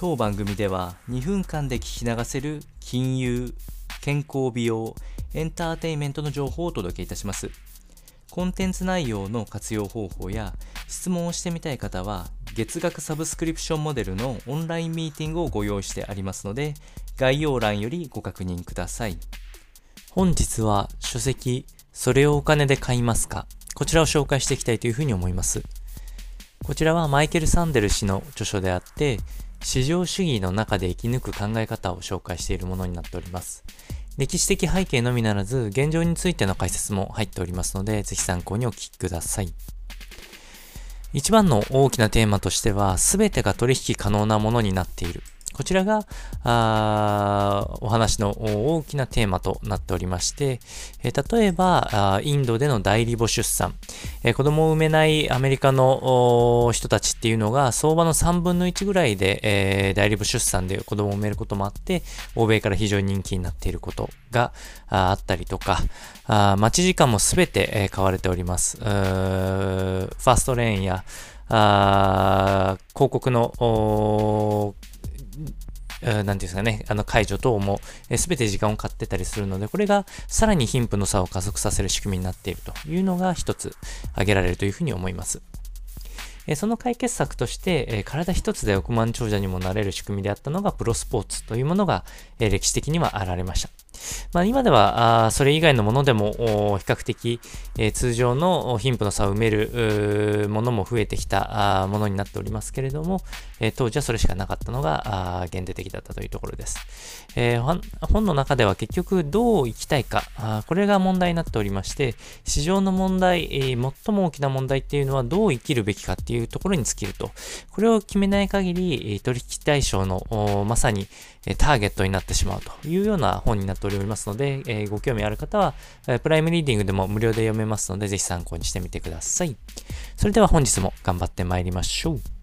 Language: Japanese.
当番組では2分間で聞き流せる金融、健康美容、エンターテインメントの情報をお届けいたします。コンテンツ内容の活用方法や質問をしてみたい方は月額サブスクリプションモデルのオンラインミーティングをご用意してありますので概要欄よりご確認ください。本日は書籍それをお金で買いますか？こちらを紹介していきたいというふうに思います。こちらはマイケル・サンデル氏の著書であって、市場主義の中で生き抜く考え方を紹介しているものになっております。歴史的背景のみならず、現状についての解説も入っておりますので、ぜひ参考にお聞きください。一番の大きなテーマとしては、すべてが取引可能なものになっている。こちらが、あお話の大きなテーマとなっておりまして、え、例えばインドでの代理母出産、え、子供を産めないアメリカの人たちっていうのが相場の3分の1ぐらいで、え、代理母出産で子供を産めることもあって、欧米から非常に人気になっていることがあったりとか、あ待ち時間もすべて、え買われております。ファーストレーンやあ広告の何て言うんですかね、あの解除等もすべて時間を買ってたりするので、これがさらに貧富の差を加速させる仕組みになっているというのが一つ挙げられるというふうに思います。その解決策として、体一つで億万長者にもなれる仕組みであったのがプロスポーツというものが歴史的にはあられました。まあ、今ではあそれ以外のものでも比較的、えー、通常の貧富の差を埋めるものも増えてきたものになっておりますけれども、えー、当時はそれしかなかったのが限定的だったというところです。えー、本の中では結局どう生きたいかあ、これが問題になっておりまして、市場の問題、えー、最も大きな問題っていうのはどう生きるべきかっていうところに尽きると。これを決めない限り、取引対象のまさにターゲットになってしまうというような本になっておりますおりますので、えー、ご興味ある方は、えプライムリーディングでも無料で読めますので、ぜひ参考にしてみてください。それでは本日も頑張って参りましょう。